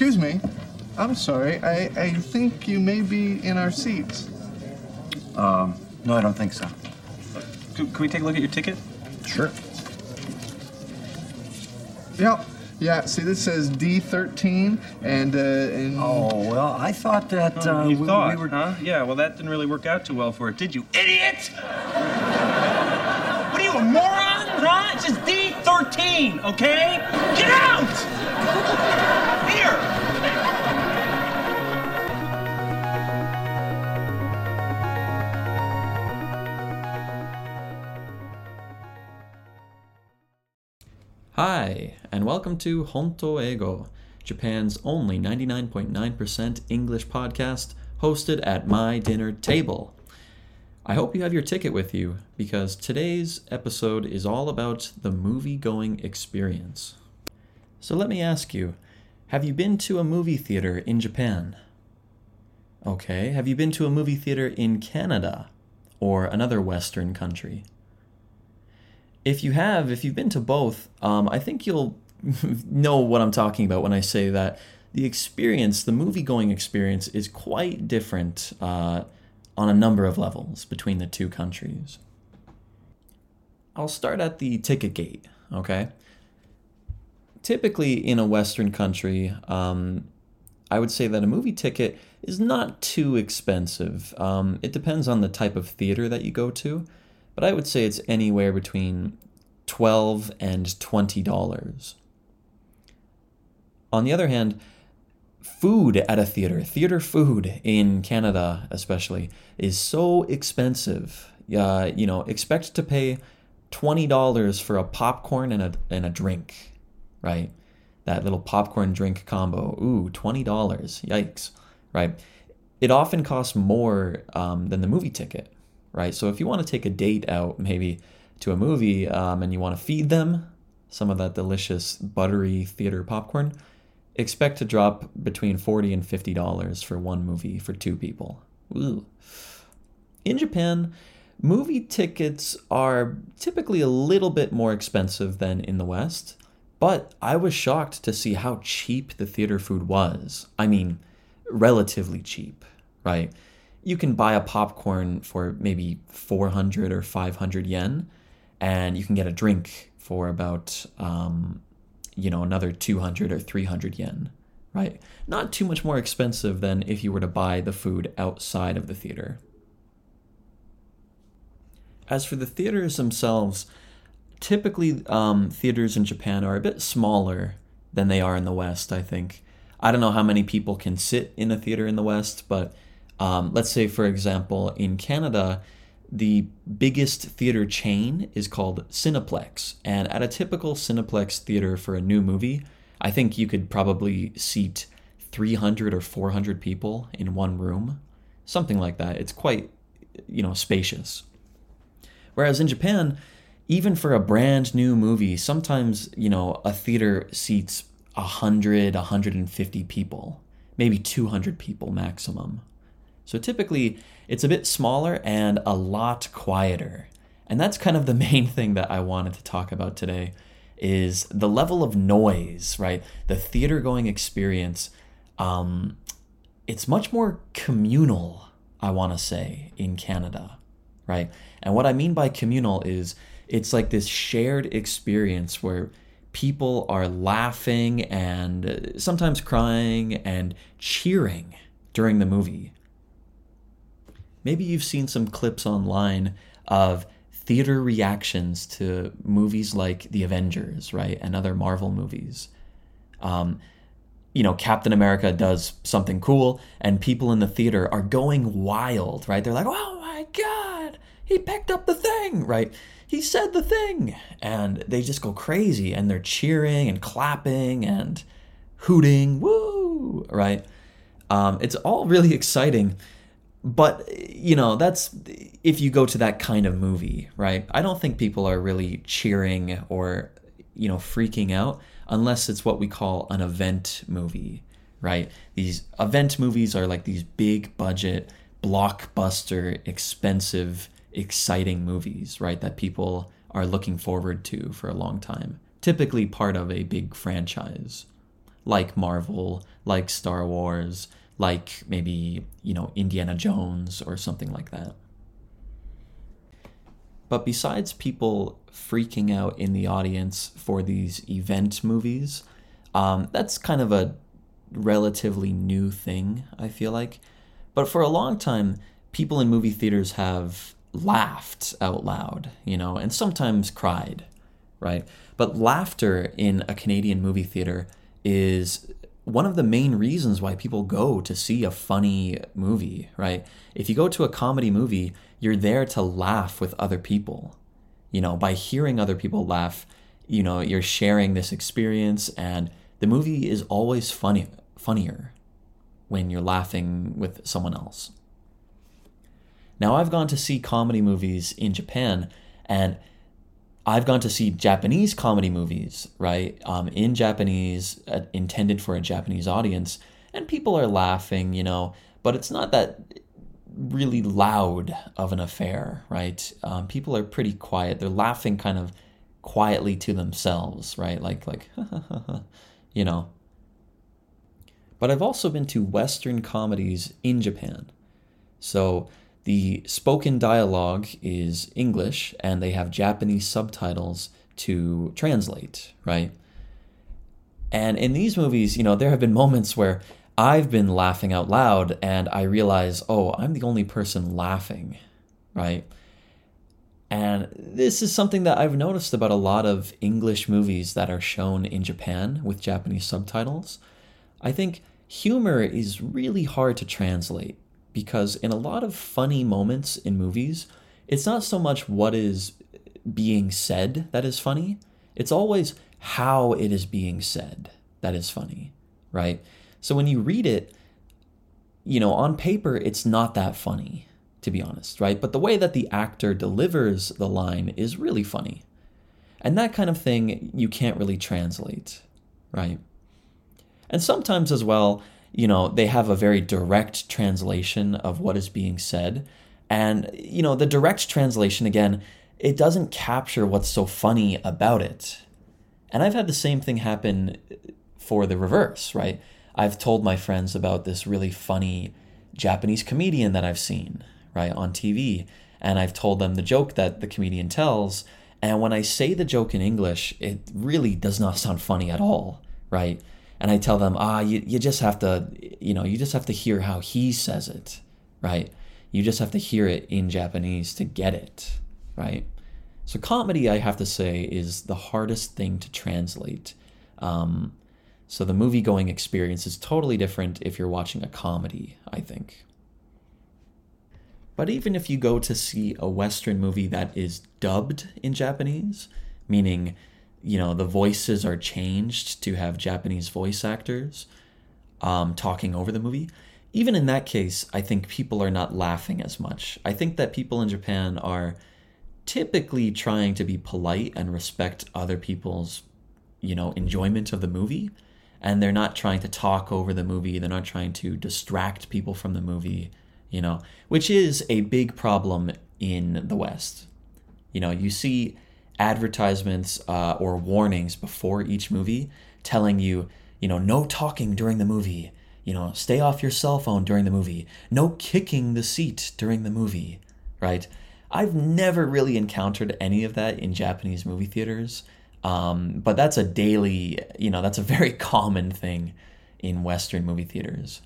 excuse me. I'm sorry. I, I think you may be in our seats. Um, no, I don't think so. Can, can we take a look at your ticket? Sure. Yep. Yeah, see, this says D13, and, uh, and. Oh, well, I thought that uh, you we, thought, we were. huh? Yeah, well, that didn't really work out too well for it, did you, idiot? what are you, a moron, huh? It's just D13, okay? Get out! Hi, and welcome to Honto Eigo, Japan's only 99.9% English podcast hosted at my dinner table. I hope you have your ticket with you because today's episode is all about the movie going experience. So let me ask you have you been to a movie theater in Japan? Okay, have you been to a movie theater in Canada or another Western country? If you have, if you've been to both, um, I think you'll know what I'm talking about when I say that the experience, the movie going experience, is quite different uh, on a number of levels between the two countries. I'll start at the ticket gate, okay? Typically, in a Western country, um, I would say that a movie ticket is not too expensive. Um, it depends on the type of theater that you go to but I would say it's anywhere between 12 and 20 dollars. On the other hand, food at a theater, theater food in Canada especially, is so expensive. Uh, you know, expect to pay $20 for a popcorn and a, and a drink, right? That little popcorn drink combo. Ooh, $20. Yikes, right? It often costs more um, than the movie ticket right? So if you want to take a date out, maybe to a movie, um, and you want to feed them some of that delicious buttery theater popcorn, expect to drop between forty and fifty dollars for one movie for two people. Ooh. In Japan, movie tickets are typically a little bit more expensive than in the West, but I was shocked to see how cheap the theater food was. I mean, relatively cheap, right? You can buy a popcorn for maybe 400 or 500 yen and you can get a drink for about um, you know another 200 or 300 yen right? Not too much more expensive than if you were to buy the food outside of the theater. As for the theaters themselves typically um, theaters in japan are a bit smaller than they are in the west i think. I don't know how many people can sit in a theater in the west but um, let's say, for example, in Canada, the biggest theater chain is called Cineplex. And at a typical Cineplex theater for a new movie, I think you could probably seat 300 or 400 people in one room, something like that. It's quite, you know, spacious. Whereas in Japan, even for a brand new movie, sometimes, you know, a theater seats 100, 150 people, maybe 200 people maximum. So typically, it's a bit smaller and a lot quieter. And that's kind of the main thing that I wanted to talk about today is the level of noise, right? The theater going experience. Um, it's much more communal, I want to say, in Canada, right? And what I mean by communal is it's like this shared experience where people are laughing and sometimes crying and cheering during the movie. Maybe you've seen some clips online of theater reactions to movies like The Avengers, right, and other Marvel movies. Um, you know, Captain America does something cool, and people in the theater are going wild, right? They're like, oh my God, he picked up the thing, right? He said the thing. And they just go crazy, and they're cheering and clapping and hooting, woo, right? Um, it's all really exciting but you know that's if you go to that kind of movie right i don't think people are really cheering or you know freaking out unless it's what we call an event movie right? These event movies are like these big budget blockbuster expensive exciting movies right that people are looking forward to for a long time. Typically part of a big franchise like Marvel, like Star Wars, like maybe, you know, Indiana Jones or something like that. But besides people freaking out in the audience for these event movies, um, that's kind of a relatively new thing, I feel like. But for a long time, people in movie theaters have laughed out loud, you know, and sometimes cried, right? But laughter in a Canadian movie theater is one of the main reasons why people go to see a funny movie, right? If you go to a comedy movie, you're there to laugh with other people. You know, by hearing other people laugh, you know, you're sharing this experience and the movie is always funny funnier when you're laughing with someone else. Now, I've gone to see comedy movies in Japan, and I've gone to see Japanese comedy movies, right, um, in Japanese, uh, intended for a Japanese audience, and people are laughing, you know, but it's not that really loud of an affair, right? Um, people are pretty quiet. They're laughing kind of quietly to themselves, right? Like, like, you know. But I've also been to Western comedies in Japan. So the spoken dialogue is English and they have Japanese subtitles to translate, right? And in these movies, you know, there have been moments where I've been laughing out loud and I realize, oh, I'm the only person laughing, right? And this is something that I've noticed about a lot of English movies that are shown in Japan with Japanese subtitles. I think humor is really hard to translate because in a lot of funny moments in movies, it's not so much what is being said that is funny, it's always how it is being said that is funny, right? So when you read it, you know, on paper, it's not that funny, to be honest, right? But the way that the actor delivers the line is really funny. And that kind of thing you can't really translate, right? And sometimes as well, you know, they have a very direct translation of what is being said. And, you know, the direct translation, again, it doesn't capture what's so funny about it. And I've had the same thing happen for the reverse, right? I've told my friends about this really funny Japanese comedian that I've seen, right, on TV. And I've told them the joke that the comedian tells. And when I say the joke in English, it really does not sound funny at all, right? And I tell them, ah, you, you just have to, you know, you just have to hear how he says it, right? You just have to hear it in Japanese to get it, right? So comedy, I have to say, is the hardest thing to translate. Um, so the movie going experience is totally different if you're watching a comedy, I think. But even if you go to see a Western movie that is dubbed in Japanese, meaning you know the voices are changed to have Japanese voice actors um, talking over the movie. Even in that case, I think people are not laughing as much. I think that people in Japan are typically trying to be polite and respect other people's, you know, enjoyment of the movie, and they're not trying to talk over the movie. They're not trying to distract people from the movie, you know, which is a big problem in the West. You know, you see advertisements uh, or warnings before each movie telling you, you know, no talking during the movie, you know, stay off your cell phone during the movie, no kicking the seat during the movie, right? I've never really encountered any of that in Japanese movie theaters, um, but that's a daily, you know, that's a very common thing in Western movie theaters.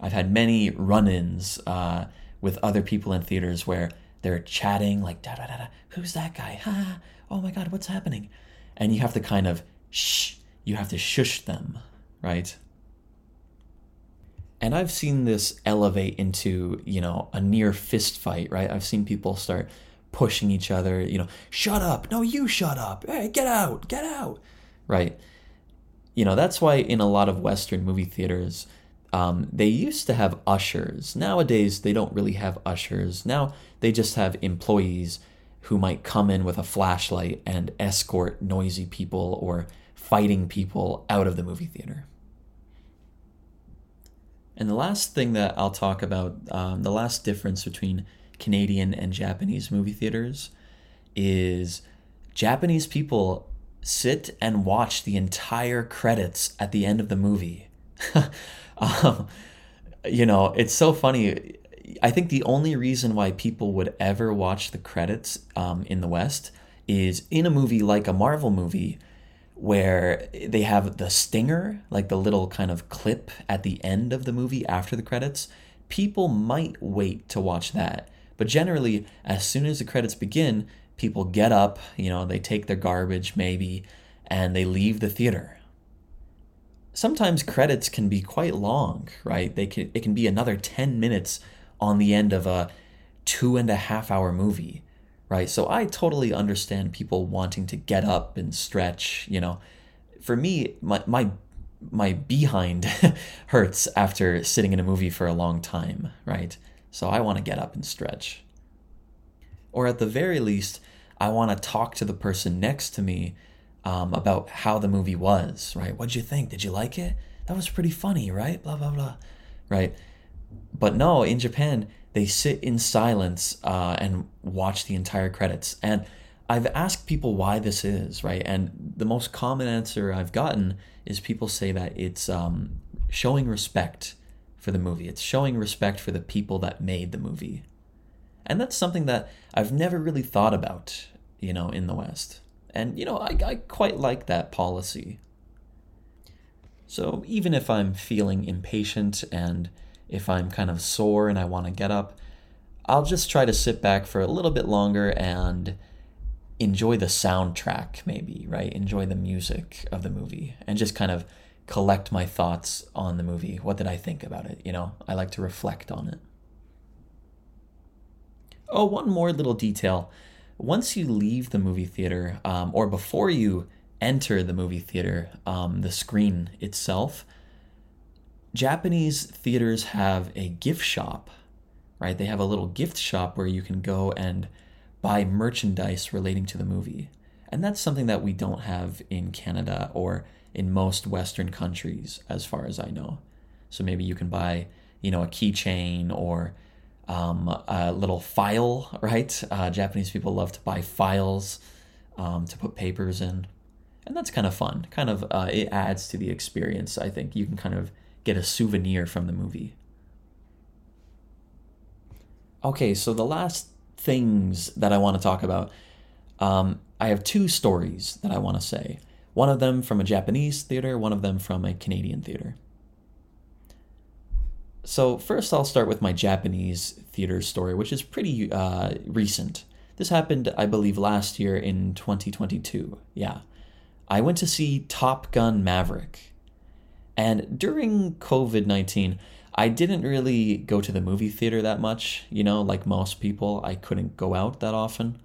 I've had many run ins uh, with other people in theaters where they're chatting like da da da da. Who's that guy? Ha! Oh my God, what's happening? And you have to kind of shh. You have to shush them, right? And I've seen this elevate into you know a near fist fight, right? I've seen people start pushing each other. You know, shut up! No, you shut up! Hey, get out! Get out! Right? You know that's why in a lot of Western movie theaters um, they used to have ushers. Nowadays, they don't really have ushers. Now they just have employees who might come in with a flashlight and escort noisy people or fighting people out of the movie theater. And the last thing that I'll talk about, um, the last difference between Canadian and Japanese movie theaters is Japanese people sit and watch the entire credits at the end of the movie. um, you know, it's so funny. I think the only reason why people would ever watch the credits um, in the West is in a movie like a Marvel movie where they have the stinger, like the little kind of clip at the end of the movie after the credits. People might wait to watch that. But generally, as soon as the credits begin, people get up, you know, they take their garbage maybe, and they leave the theater. Sometimes credits can be quite long, right? They can it can be another 10 minutes on the end of a two and a half hour movie right? So I totally understand people wanting to get up and stretch, you know. For me, my my my behind hurts after sitting in a movie for a long time, right? So I want to get up and stretch. Or at the very least, I want to talk to the person next to me um, about how the movie was, right? What'd you think? Did you like it? That was pretty funny, right? Blah, blah, blah, right? But no, in Japan, they sit in silence uh, and watch the entire credits. And I've asked people why this is, right? And the most common answer I've gotten is people say that it's um, showing respect for the movie, it's showing respect for the people that made the movie. And that's something that I've never really thought about, you know, in the West. And, you know, I, I quite like that policy. So even if I'm feeling impatient and if I'm kind of sore and I want to get up, I'll just try to sit back for a little bit longer and enjoy the soundtrack, maybe, right? Enjoy the music of the movie and just kind of collect my thoughts on the movie. What did I think about it? You know, I like to reflect on it. Oh, one more little detail. Once you leave the movie theater, um, or before you enter the movie theater, um, the screen itself, Japanese theaters have a gift shop, right? They have a little gift shop where you can go and buy merchandise relating to the movie. And that's something that we don't have in Canada or in most Western countries, as far as I know. So maybe you can buy, you know, a keychain or um, a little file, right? Uh, Japanese people love to buy files um, to put papers in. And that's kind of fun. Kind of, uh, it adds to the experience, I think. You can kind of get a souvenir from the movie. Okay, so the last things that I want to talk about, um, I have two stories that I want to say. One of them from a Japanese theater, one of them from a Canadian theater. So, first, I'll start with my Japanese theater story, which is pretty uh, recent. This happened, I believe, last year in 2022. Yeah. I went to see Top Gun Maverick. And during COVID 19, I didn't really go to the movie theater that much. You know, like most people, I couldn't go out that often.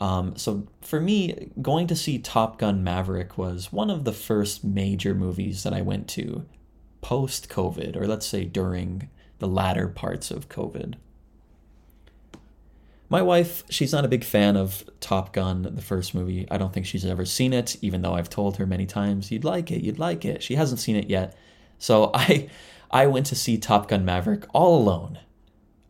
Um, so for me, going to see Top Gun Maverick was one of the first major movies that I went to post COVID, or let's say during the latter parts of COVID. My wife, she's not a big fan of Top Gun, the first movie. I don't think she's ever seen it, even though I've told her many times, you'd like it, you'd like it. She hasn't seen it yet. So I I went to see Top Gun Maverick all alone.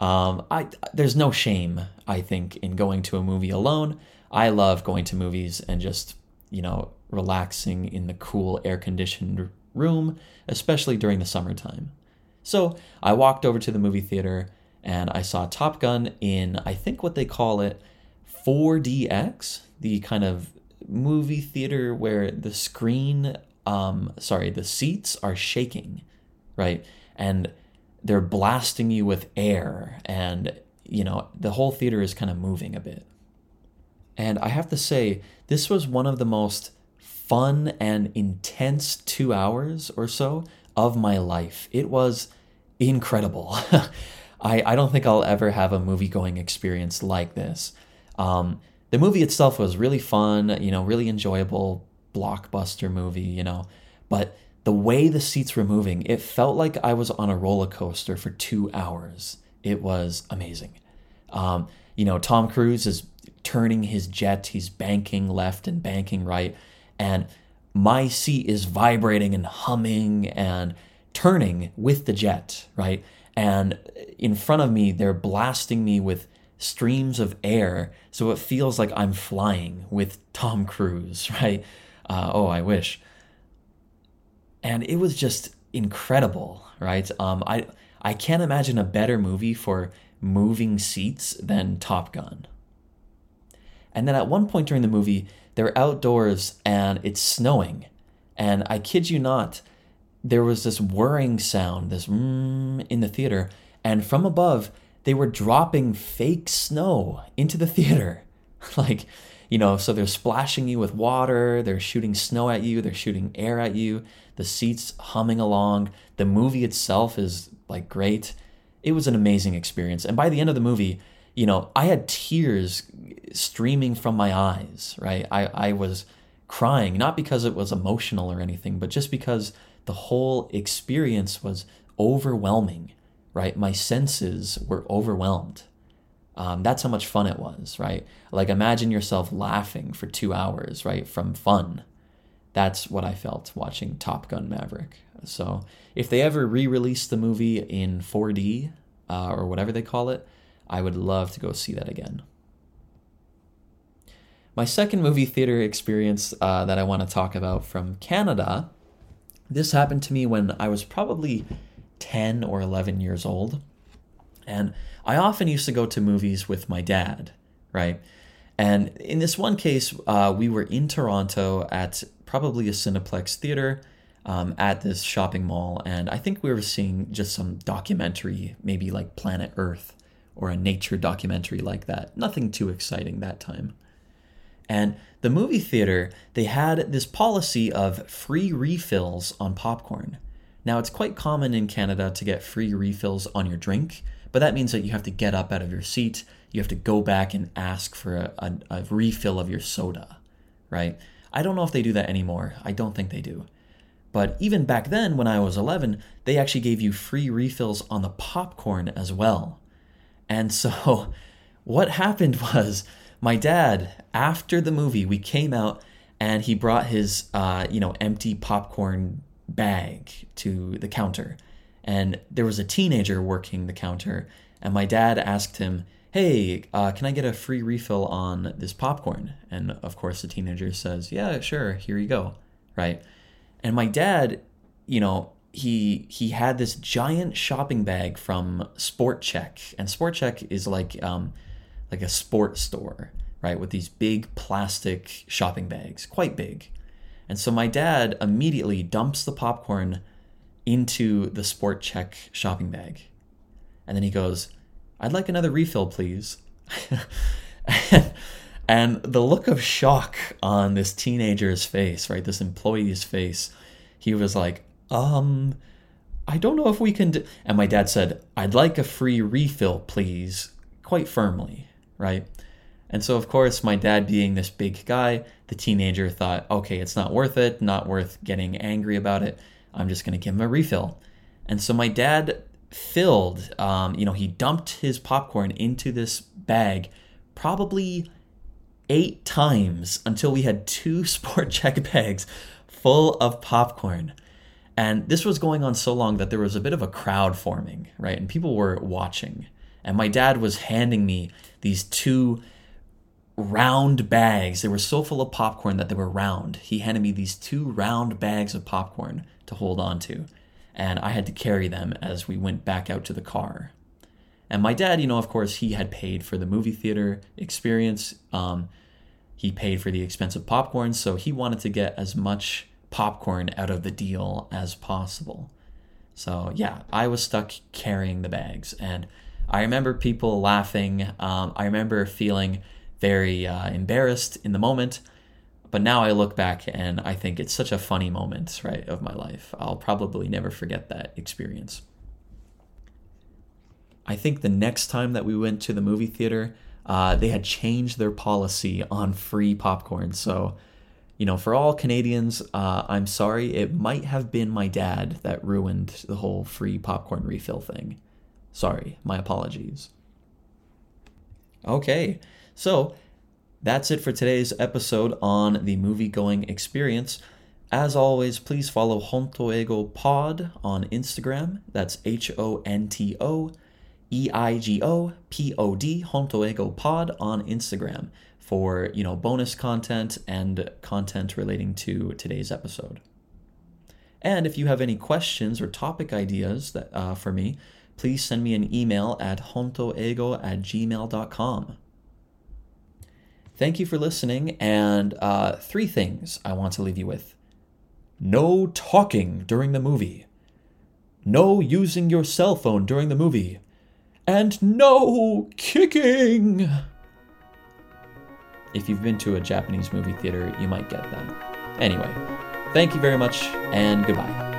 Um, I there's no shame, I think, in going to a movie alone. I love going to movies and just, you know, relaxing in the cool air conditioned room, especially during the summertime. So I walked over to the movie theater and I saw Top Gun in I think what they call it 4DX, the kind of movie theater where the screen um sorry, the seats are shaking, right? And they're blasting you with air and you know, the whole theater is kind of moving a bit. And I have to say, this was one of the most fun and intense 2 hours or so of my life. It was incredible. I, I don't think I'll ever have a movie going experience like this. Um, the movie itself was really fun, you know, really enjoyable blockbuster movie, you know, but the way the seats were moving, it felt like I was on a roller coaster for two hours. It was amazing. Um, you know, Tom Cruise is turning his jet, he's banking left and banking right, and my seat is vibrating and humming and turning with the jet, right? and in front of me they're blasting me with streams of air so it feels like i'm flying with tom cruise right Uh, oh, I wish. And it was just incredible, right? Um, I I can't imagine a better movie for moving seats than Top Gun. And then at one point during the movie, they're outdoors and it's snowing. And I kid you not, there was this whirring sound, this mm, in the theater. And from above, they were dropping fake snow into the theater. like, you know, so they're splashing you with water, they're shooting snow at you, they're shooting air at you, the seats humming along. The movie itself is like great. It was an amazing experience. And by the end of the movie, you know, I had tears streaming from my eyes, right? I, I was crying, not because it was emotional or anything, but just because the whole experience was overwhelming, right? My senses were overwhelmed. Um, that's how much fun it was, right? Like imagine yourself laughing for two hours, right? From fun. That's what I felt watching Top Gun Maverick. So if they ever re-release the movie in 4D uh, or whatever they call it, I would love to go see that again. My second movie theater experience uh, that I want to talk about from Canada. This happened to me when I was probably 10 or 11 years old. And I often used to go to movies with my dad, right? And in this one case, uh, we were in Toronto at probably a Cineplex theater um, at this shopping mall. And I think we were seeing just some documentary, maybe like Planet Earth or a nature documentary like that. Nothing too exciting that time. And the movie theater, they had this policy of free refills on popcorn. Now, it's quite common in Canada to get free refills on your drink, but that means that you have to get up out of your seat, you have to go back and ask for a, a, a refill of your soda, right? I don't know if they do that anymore. I don't think they do. But even back then, when I was 11, they actually gave you free refills on the popcorn as well. And so what happened was my dad, after the movie, we came out and he brought his, uh, you know, empty popcorn bag to the counter. And there was a teenager working the counter. And my dad asked him, Hey, uh, can I get a free refill on this popcorn? And of course, the teenager says, Yeah, sure, here you go. Right. And my dad, you know, he he had this giant shopping bag from Sport Chek, and Sport Chek is like um, like a sports store, right? With these big plastic shopping bags, quite big. And so my dad immediately dumps the popcorn into the Sport Chek shopping bag, and then he goes, "I'd like another refill, please." and the look of shock on this teenager's face, right? This employee's face, he was like, um, I don't know if we can. D-. And my dad said, I'd like a free refill, please, quite firmly, right? And so, of course, my dad being this big guy, the teenager thought, okay, it's not worth it, not worth getting angry about it. I'm just going to give him a refill. And so my dad filled, um, you know, he dumped his popcorn into this bag probably eight times until we had two Sport Chek bags full of popcorn. And this was going on so long that there was a bit of a crowd forming, right? And people were watching. And my dad was handing me these two round bags. They were so full of popcorn that they were round. He handed me these two round bags of popcorn to hold on to. And I had to carry them as we went back out to the car. And my dad, you know, of course, he had paid for the movie theater experience. Um, he paid for the expensive popcorn, so he wanted to get as much popcorn out of the deal as possible. So yeah, I was stuck carrying the bags, and I remember people laughing. Um, I remember feeling very uh, embarrassed in the moment, but now I look back and I think it's such a funny moment, right, of my life. I'll probably never forget that experience. I think the next time that we went to the movie theater, uh, they had changed their policy on free popcorn. So you know, for all Canadians, uh, I'm sorry. It might have been my dad that ruined the whole free popcorn refill thing. Sorry, my apologies. Okay, so that's it for today's episode on the movie going experience. As always, please follow Honto Eigo Pod on Instagram. That's H O N T O E I G O P O D, Honto Eigo Pod on Instagram. For you know bonus content and content relating to today's episode. And if you have any questions or topic ideas that uh, for me, please send me an email at hontoeigo at gmail.com. Thank you for listening, and uh, three things I want to leave you with. No talking during the movie. No using your cell phone during the movie. And no kicking! If you've been to a Japanese movie theater, you might get that. Anyway, thank you very much, and goodbye.